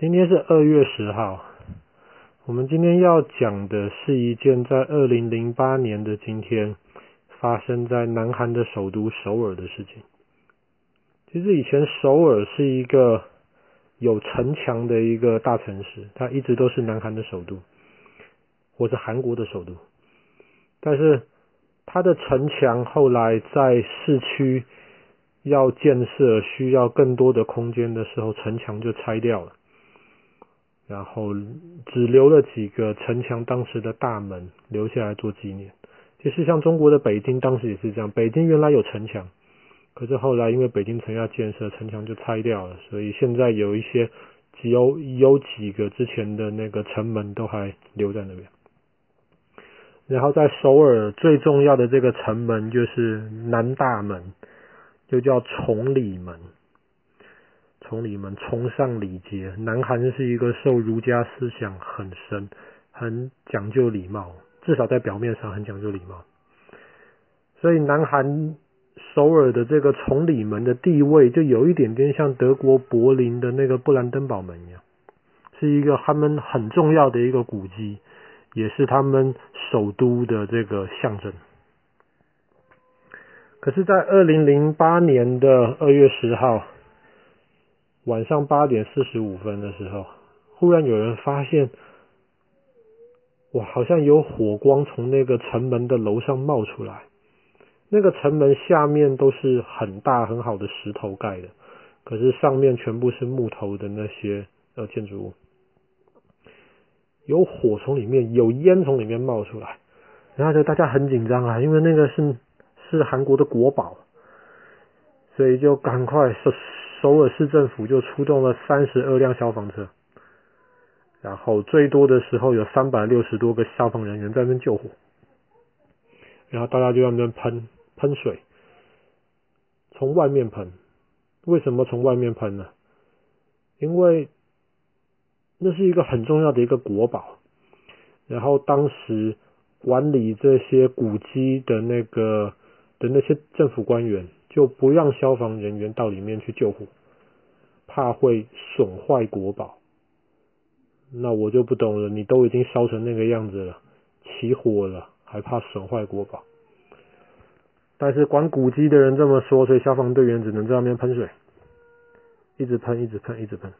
今天是二月十号，我们今天要讲的是一件在二零零八年的今天发生在南韩的首都首尔的事情。其实以前首尔是一个有城墙的一个大城市，它一直都是南韩的首都，或是韩国的首都。但是它的城墙后来在市区要建设需要更多的空间的时候，城墙就拆掉了。然后只留了几个城墙当时的大门留下来做纪念。其实像中国的北京当时也是这样，北京原来有城墙，可是后来因为北京城要建设，城墙就拆掉了，所以现在有一些只有有几个之前的那个城门都还留在那边。然后在首尔最重要的这个城门就是南大门，就叫崇礼门。崇礼门崇尚礼节，南韩是一个受儒家思想很深、很讲究礼貌，至少在表面上很讲究礼貌。所以南韩首尔的这个崇礼门的地位，就有一点点像德国柏林的那个布兰登堡门一样，是一个他们很重要的一个古迹，也是他们首都的这个象征。可是，在二零零八年的二月十号。晚上八点四十五分的时候，忽然有人发现，哇，好像有火光从那个城门的楼上冒出来。那个城门下面都是很大很好的石头盖的，可是上面全部是木头的那些呃建筑物。有火从里面，有烟从里面冒出来，然后就大家很紧张啊，因为那个是是韩国的国宝，所以就赶快说。首尔市政府就出动了三十二辆消防车，然后最多的时候有三百六十多个消防人员在那边救火，然后大家就在那边喷喷水，从外面喷。为什么从外面喷呢？因为那是一个很重要的一个国宝，然后当时管理这些古迹的那个的那些政府官员。就不让消防人员到里面去救火，怕会损坏国宝。那我就不懂了，你都已经烧成那个样子了，起火了，还怕损坏国宝？但是管古迹的人这么说，所以消防队员只能在那边喷水，一直喷，一直喷，一直喷。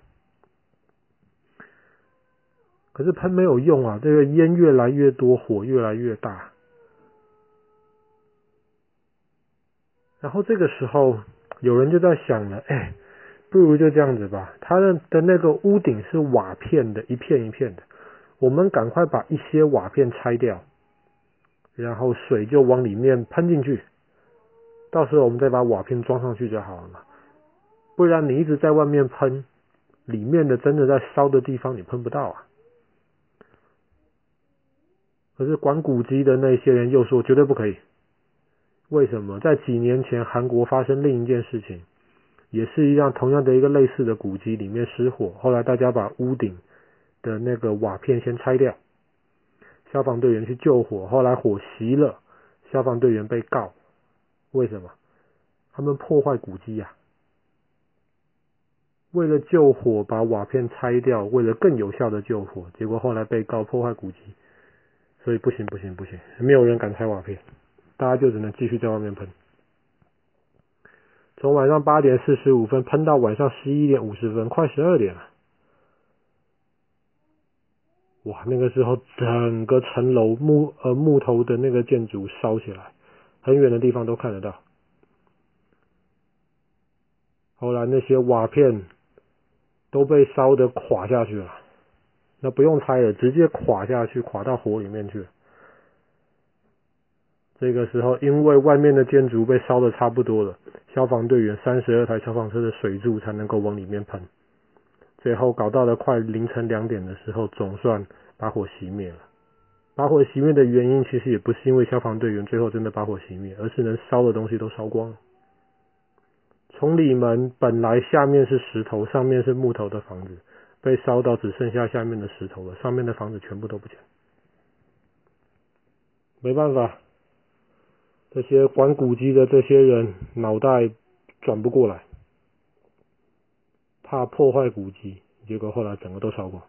可是喷没有用啊，这个烟越来越多，火越来越大。然后这个时候，有人就在想了，哎，不如就这样子吧。他的的那个屋顶是瓦片的，一片一片的。我们赶快把一些瓦片拆掉，然后水就往里面喷进去。到时候我们再把瓦片装上去就好了嘛。不然你一直在外面喷，里面的真的在烧的地方你喷不到啊。可是管古籍的那些人又说绝对不可以。为什么在几年前韩国发生另一件事情，也是一样同样的一个类似的古迹里面失火，后来大家把屋顶的那个瓦片先拆掉，消防队员去救火，后来火熄了，消防队员被告，为什么？他们破坏古迹呀，为了救火把瓦片拆掉，为了更有效的救火，结果后来被告破坏古迹，所以不行不行不行，没有人敢拆瓦片。大家就只能继续在外面喷，从晚上八点四十五分喷到晚上十一点五十分，快十二点了。哇，那个时候整个城楼木呃木头的那个建筑烧起来，很远的地方都看得到。后来那些瓦片都被烧得垮下去了，那不用拆了，直接垮下去，垮到火里面去了。这个时候，因为外面的建筑被烧的差不多了，消防队员三十二台消防车的水柱才能够往里面喷。最后搞到了快凌晨两点的时候，总算把火熄灭了。把火熄灭的原因其实也不是因为消防队员最后真的把火熄灭，而是能烧的东西都烧光了。崇礼门本来下面是石头，上面是木头的房子，被烧到只剩下下面的石头了，上面的房子全部都不见。没办法。这些管古迹的这些人脑袋转不过来，怕破坏古迹，结果后来整个都烧光。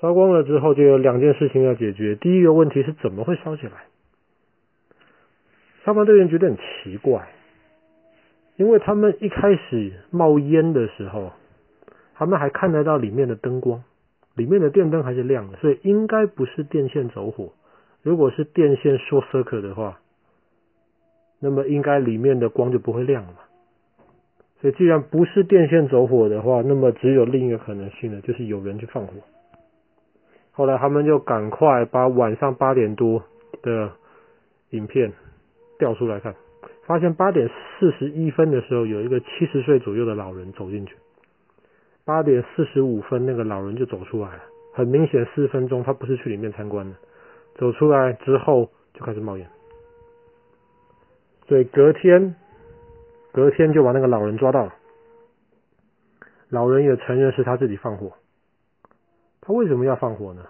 烧光了之后，就有两件事情要解决。第一个问题是怎么会烧起来？消防队员觉得很奇怪，因为他们一开始冒烟的时候，他们还看得到里面的灯光，里面的电灯还是亮的，所以应该不是电线走火。如果是电线 short circuit 的话，那么应该里面的光就不会亮了嘛。所以既然不是电线走火的话，那么只有另一个可能性呢，就是有人去放火。后来他们就赶快把晚上八点多的影片调出来看，发现八点四十一分的时候，有一个七十岁左右的老人走进去。八点四十五分，那个老人就走出来了。很明显，四分钟他不是去里面参观的。走出来之后就开始冒烟，所以隔天，隔天就把那个老人抓到了。老人也承认是他自己放火。他为什么要放火呢？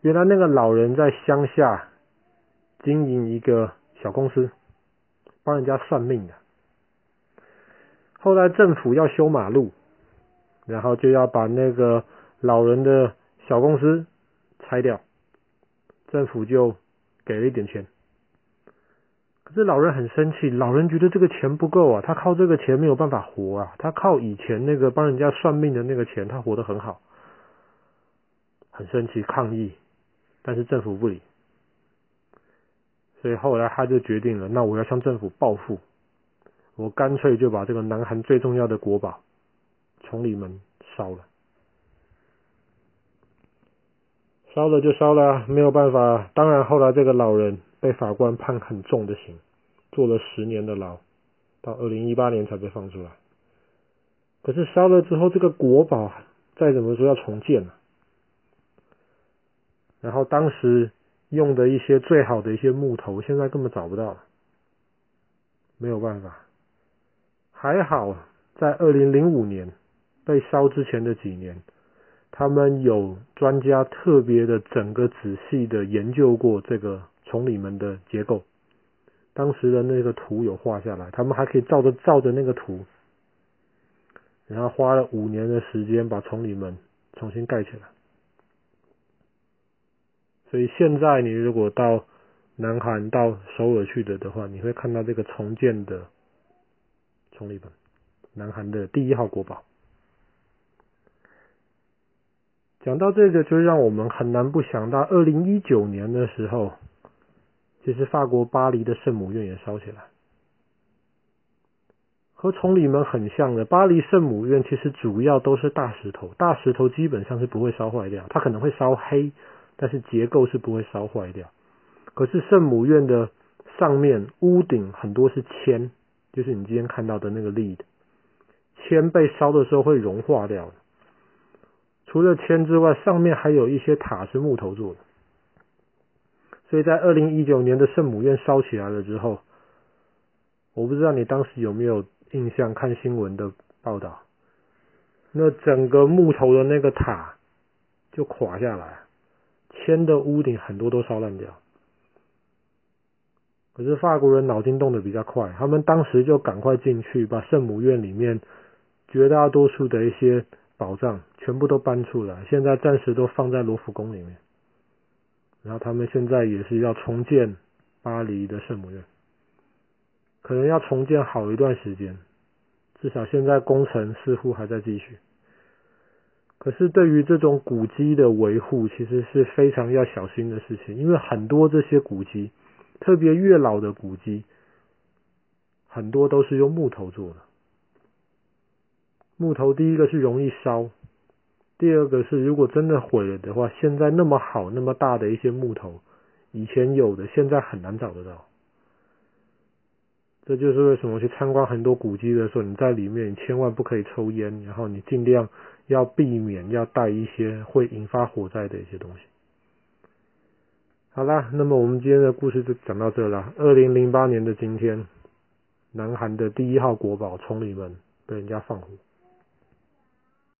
原来那个老人在乡下经营一个小公司，帮人家算命的。后来政府要修马路，然后就要把那个老人的小公司拆掉，政府就给了一点钱。可是老人很生气，老人觉得这个钱不够啊，他靠这个钱没有办法活啊，他靠以前那个帮人家算命的那个钱，他活得很好。很生气抗议，但是政府不理，所以后来他就决定了，那我要向政府报复，我干脆就把这个南韩最重要的国宝崇礼门烧了，烧了就烧了，没有办法。当然后来这个老人被法官判很重的刑，坐了十年的牢，到二零一八年才被放出来。可是烧了之后，这个国宝再怎么说要重建啊。然后当时用的一些最好的一些木头，现在根本找不到了，没有办法。还好在二零零五年被烧之前的几年，他们有专家特别的整个仔细的研究过这个崇礼门的结构，当时的那个图有画下来，他们还可以照着照着那个图，然后花了五年的时间把崇礼门重新盖起来。所以现在你如果到南韩到首尔去的的话，你会看到这个重建的崇礼门，南韩的第一号国宝。讲到这个，就让我们很难不想到，二零一九年的时候，其实法国巴黎的圣母院也烧起来，和崇礼门很像的。巴黎圣母院其实主要都是大石头，大石头基本上是不会烧坏掉，它可能会烧黑。但是结构是不会烧坏掉，可是圣母院的上面屋顶很多是铅，就是你今天看到的那个 lead，铅被烧的时候会融化掉的。除了铅之外，上面还有一些塔是木头做的，所以在二零一九年的圣母院烧起来了之后，我不知道你当时有没有印象看新闻的报道，那整个木头的那个塔就垮下来。铅的屋顶很多都烧烂掉，可是法国人脑筋动得比较快，他们当时就赶快进去，把圣母院里面绝大多数的一些宝藏全部都搬出来，现在暂时都放在罗浮宫里面。然后他们现在也是要重建巴黎的圣母院，可能要重建好一段时间，至少现在工程似乎还在继续。可是对于这种古迹的维护，其实是非常要小心的事情，因为很多这些古迹，特别越老的古迹，很多都是用木头做的。木头第一个是容易烧，第二个是如果真的毁了的话，现在那么好那么大的一些木头，以前有的现在很难找得到。这就是为什么去参观很多古迹的时候，你在里面你千万不可以抽烟，然后你尽量要避免要带一些会引发火灾的一些东西。好啦，那么我们今天的故事就讲到这了。二零零八年的今天，南韩的第一号国宝崇礼门被人家放火。